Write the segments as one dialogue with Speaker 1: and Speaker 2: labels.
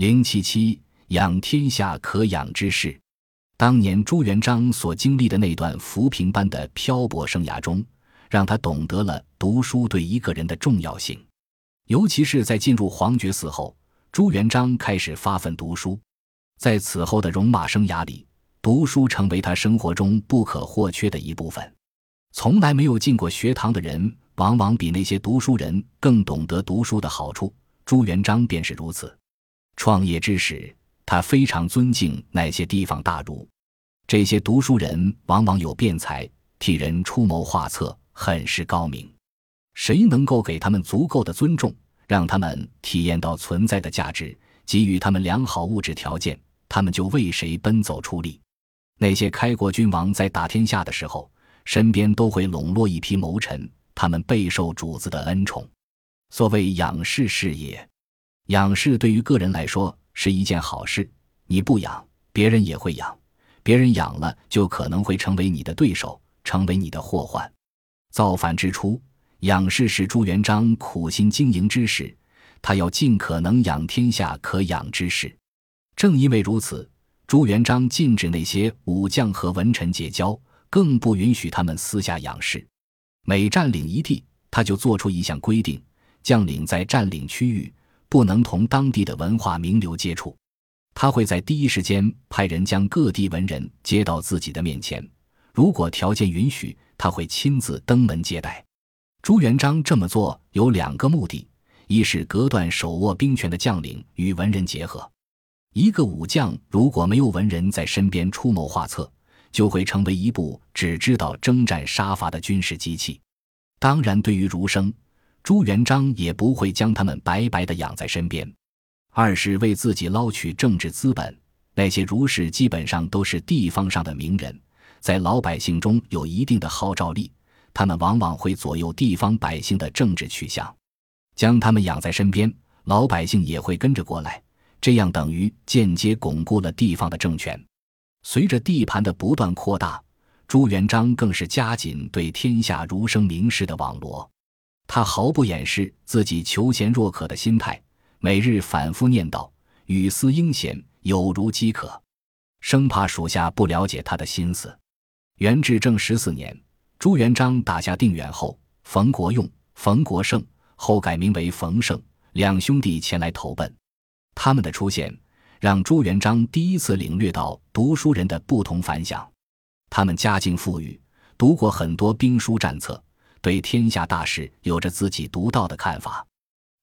Speaker 1: 零七七养天下可养之事。当年朱元璋所经历的那段浮萍般的漂泊生涯中，让他懂得了读书对一个人的重要性。尤其是在进入皇爵寺后，朱元璋开始发奋读书。在此后的戎马生涯里，读书成为他生活中不可或缺的一部分。从来没有进过学堂的人，往往比那些读书人更懂得读书的好处。朱元璋便是如此。创业之时，他非常尊敬那些地方大儒，这些读书人往往有辩才，替人出谋划策，很是高明。谁能够给他们足够的尊重，让他们体验到存在的价值，给予他们良好物质条件，他们就为谁奔走出力。那些开国君王在打天下的时候，身边都会笼络一批谋臣，他们备受主子的恩宠。所谓养士事业，养士对于个人来说是一件好事。你不养，别人也会养；别人养了，就可能会成为你的对手，成为你的祸患。造反之初。养士是朱元璋苦心经营之事，他要尽可能养天下可养之士。正因为如此，朱元璋禁止那些武将和文臣结交，更不允许他们私下养士。每占领一地，他就做出一项规定：将领在占领区域不能同当地的文化名流接触。他会在第一时间派人将各地文人接到自己的面前，如果条件允许，他会亲自登门接待。朱元璋这么做有两个目的：一是隔断手握兵权的将领与文人结合。一个武将如果没有文人在身边出谋划策，就会成为一部只知道征战杀伐的军事机器。当然，对于儒生，朱元璋也不会将他们白白的养在身边。二是为自己捞取政治资本。那些儒士基本上都是地方上的名人，在老百姓中有一定的号召力。他们往往会左右地方百姓的政治取向，将他们养在身边，老百姓也会跟着过来，这样等于间接巩固了地方的政权。随着地盘的不断扩大，朱元璋更是加紧对天下儒生名士的网罗。他毫不掩饰自己求贤若渴的心态，每日反复念叨：“语思英贤，有如饥渴”，生怕属下不了解他的心思。元至正十四年。朱元璋打下定远后，冯国用、冯国胜后改名为冯胜两兄弟前来投奔。他们的出现，让朱元璋第一次领略到读书人的不同凡响。他们家境富裕，读过很多兵书战策，对天下大事有着自己独到的看法。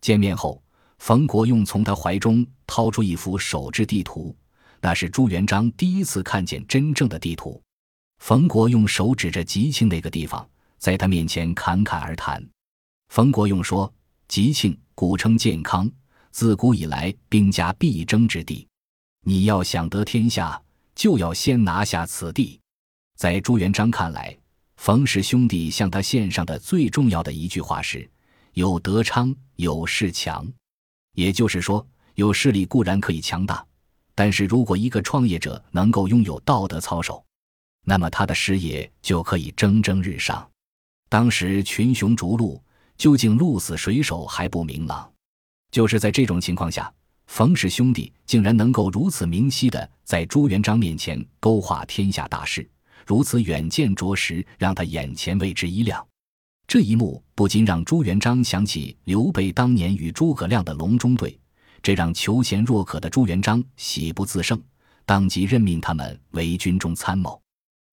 Speaker 1: 见面后，冯国用从他怀中掏出一幅手制地图，那是朱元璋第一次看见真正的地图。冯国用手指着吉庆那个地方，在他面前侃侃而谈。冯国用说：“吉庆古称健康，自古以来兵家必争之地。你要想得天下，就要先拿下此地。”在朱元璋看来，冯氏兄弟向他献上的最重要的一句话是：“有德昌，有势强。”也就是说，有势力固然可以强大，但是如果一个创业者能够拥有道德操守，那么他的事业就可以蒸蒸日上。当时群雄逐鹿，究竟鹿死谁手还不明朗。就是在这种情况下，冯氏兄弟竟然能够如此明晰的在朱元璋面前勾画天下大事，如此远见卓识，让他眼前为之一亮。这一幕不禁让朱元璋想起刘备当年与诸葛亮的隆中对，这让求贤若渴的朱元璋喜不自胜，当即任命他们为军中参谋。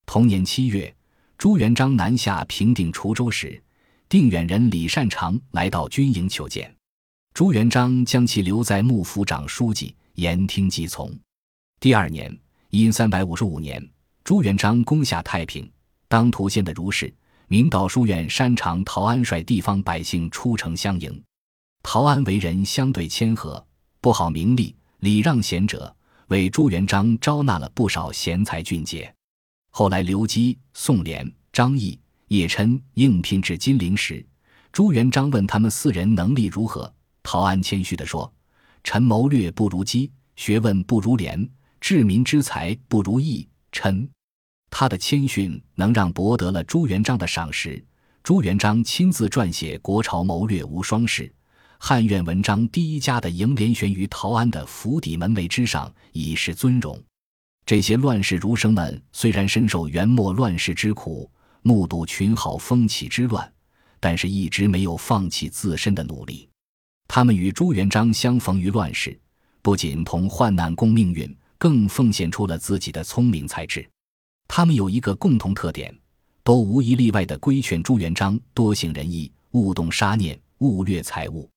Speaker 1: 同年七月，朱元璋南下平定滁州时，定远人李善长来到军营求见。朱元璋将其留在幕府长书记，言听计从。第二年，因三百五十五年，朱元璋攻下太平，当涂县的儒士明道书院山长陶安率地方百姓出城相迎。陶安为人相对谦和，不好名利，礼让贤者，为朱元璋招纳了不少贤才俊杰。后来，刘基、宋濂、张毅、叶琛应聘至金陵时，朱元璋问他们四人能力如何。陶安谦虚地说：“臣谋略不如基，学问不如廉，治民之才不如义。”臣他的谦逊能让博得了朱元璋的赏识。朱元璋亲自撰写《国朝谋略无双事》，汉苑文章第一家的楹联悬于陶庵的府邸门楣之上，以示尊荣。这些乱世儒生们虽然深受元末乱世之苦，目睹群豪风起之乱，但是一直没有放弃自身的努力。他们与朱元璋相逢于乱世，不仅同患难共命运，更奉献出了自己的聪明才智。他们有一个共同特点，都无一例外地规劝朱元璋多行仁义，勿动杀念，勿掠财物，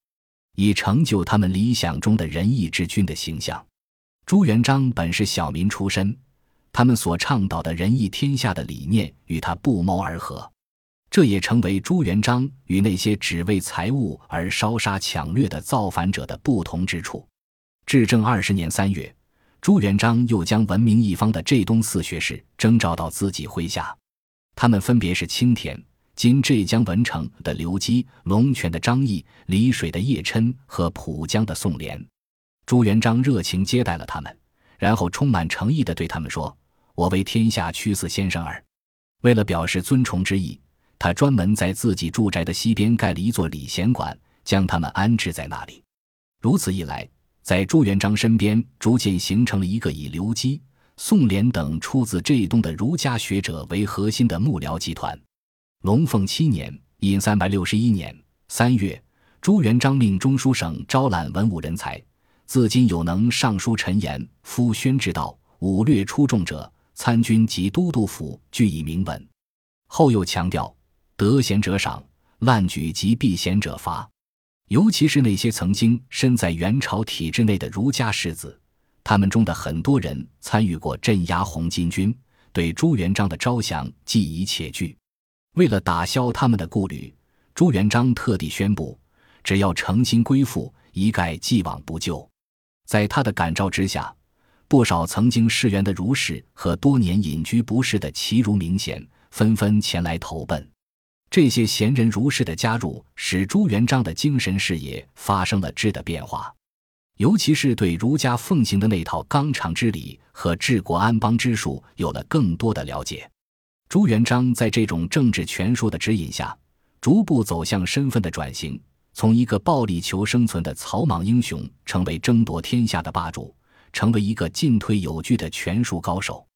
Speaker 1: 以成就他们理想中的仁义之君的形象。朱元璋本是小民出身，他们所倡导的仁义天下的理念与他不谋而合，这也成为朱元璋与那些只为财物而烧杀抢掠的造反者的不同之处。至正二十年三月，朱元璋又将闻名一方的浙东四学士征召到自己麾下，他们分别是青田（今浙江文成）的刘基、龙泉的张毅、丽水的叶琛和浦江的宋濂。朱元璋热情接待了他们，然后充满诚意地对他们说：“我为天下屈死先生耳。”为了表示尊崇之意，他专门在自己住宅的西边盖了一座礼贤馆，将他们安置在那里。如此一来，在朱元璋身边逐渐形成了一个以刘基、宋濂等出自这一东的儒家学者为核心的幕僚集团。龙凤七年（殷三百六十一年）三月，朱元璋命中书省招揽文武人才。自今有能上书陈言、夫宣之道、武略出众者，参军及都督府俱以明文。后又强调，得贤者赏，滥举及避贤者罚。尤其是那些曾经身在元朝体制内的儒家士子，他们中的很多人参与过镇压红巾军，对朱元璋的招降既已且惧。为了打消他们的顾虑，朱元璋特地宣布，只要诚心归附，一概既往不咎。在他的感召之下，不少曾经世员的儒士和多年隐居不仕的齐儒名贤纷纷前来投奔。这些贤人儒士的加入，使朱元璋的精神视野发生了质的变化，尤其是对儒家奉行的那套纲常之理和治国安邦之术有了更多的了解。朱元璋在这种政治权术的指引下，逐步走向身份的转型。从一个暴力求生存的草莽英雄，成为争夺天下的霸主，成为一个进退有据的权术高手。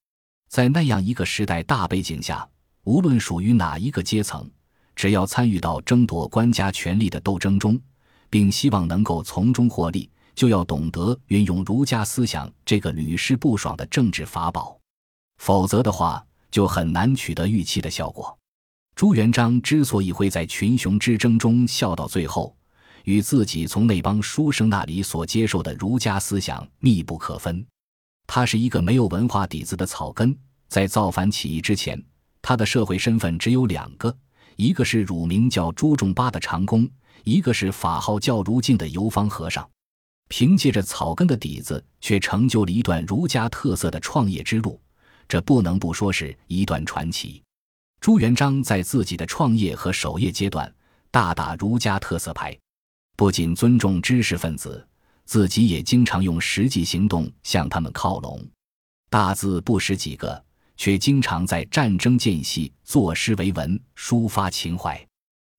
Speaker 1: 在那样一个时代大背景下，无论属于哪一个阶层，只要参与到争夺官家权力的斗争中，并希望能够从中获利，就要懂得运用儒家思想这个屡试不爽的政治法宝，否则的话，就很难取得预期的效果。朱元璋之所以会在群雄之争中笑到最后，与自己从那帮书生那里所接受的儒家思想密不可分。他是一个没有文化底子的草根，在造反起义之前，他的社会身份只有两个：一个是乳名叫朱重八的长工，一个是法号叫卢敬的游方和尚。凭借着草根的底子，却成就了一段儒家特色的创业之路，这不能不说是一段传奇。朱元璋在自己的创业和守业阶段大打儒家特色牌，不仅尊重知识分子，自己也经常用实际行动向他们靠拢。大字不识几个，却经常在战争间隙作诗为文，抒发情怀。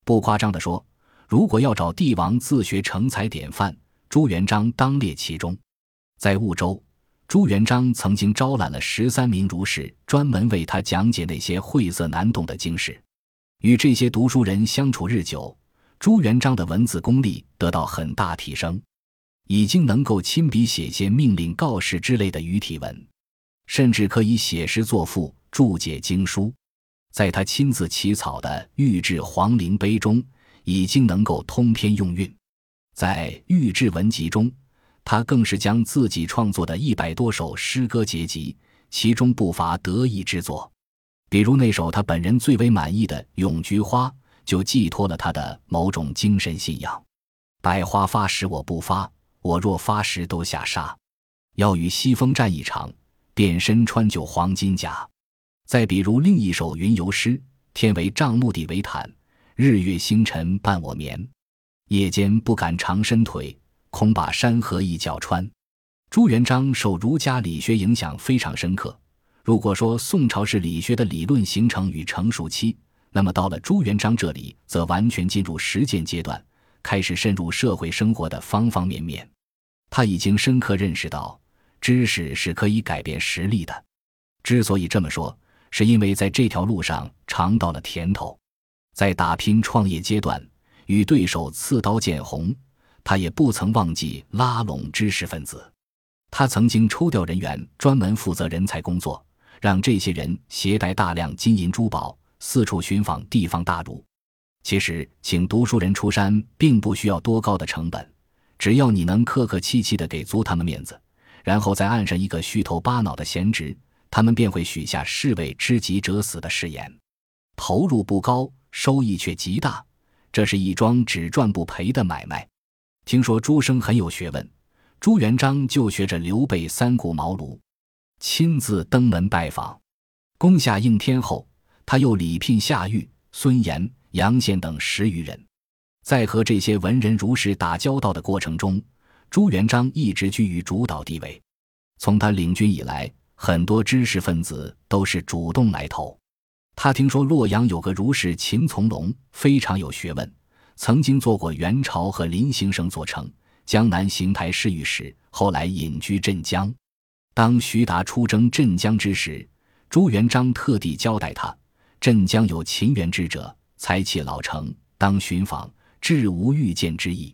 Speaker 1: 不夸张地说，如果要找帝王自学成才典范，朱元璋当列其中。在婺州。朱元璋曾经招揽了十三名儒士，专门为他讲解那些晦涩难懂的经史。与这些读书人相处日久，朱元璋的文字功力得到很大提升，已经能够亲笔写些命令、告示之类的语体文，甚至可以写诗作赋、注解经书。在他亲自起草的《御制皇陵碑》中，已经能够通篇用韵。在《御制文集》中。他更是将自己创作的一百多首诗歌结集，其中不乏得意之作。比如那首他本人最为满意的《咏菊花》，就寄托了他的某种精神信仰：“百花发时我不发，我若发时都下沙。要与西风战一场，便身穿就黄金甲。”再比如另一首云游诗：“天为帐幕地为毯，日月星辰伴我眠。夜间不敢长伸腿。”恐把山河一脚穿。朱元璋受儒家理学影响非常深刻。如果说宋朝是理学的理论形成与成熟期，那么到了朱元璋这里，则完全进入实践阶段。开始深入社会生活的方方面面。他已经深刻认识到，知识是可以改变实力的。之所以这么说，是因为在这条路上尝到了甜头。在打拼创业阶段，与对手刺刀见红，他也不曾忘记拉拢知识分子。他曾经抽调人员，专门负责人才工作，让这些人携带大量金银珠宝，四处寻访地方大儒。其实，请读书人出山，并不需要多高的成本，只要你能客客气气地给足他们面子，然后再按上一个虚头巴脑的闲职，他们便会许下士为知己者死的誓言。投入不高，收益却极大，这是一桩只赚不赔的买卖。听说朱生很有学问。朱元璋就学着刘备三顾茅庐，亲自登门拜访，攻下应天后，他又礼聘夏玉、孙岩、杨宪等十余人。在和这些文人儒士打交道的过程中，朱元璋一直居于主导地位。从他领军以来，很多知识分子都是主动来投。他听说洛阳有个儒士秦从龙非常有学问，曾经做过元朝和林行省左丞。江南行台侍御史，后来隐居镇江。当徐达出征镇江之时，朱元璋特地交代他：镇江有秦元之者，才气老成，当寻访，至无遇见之意。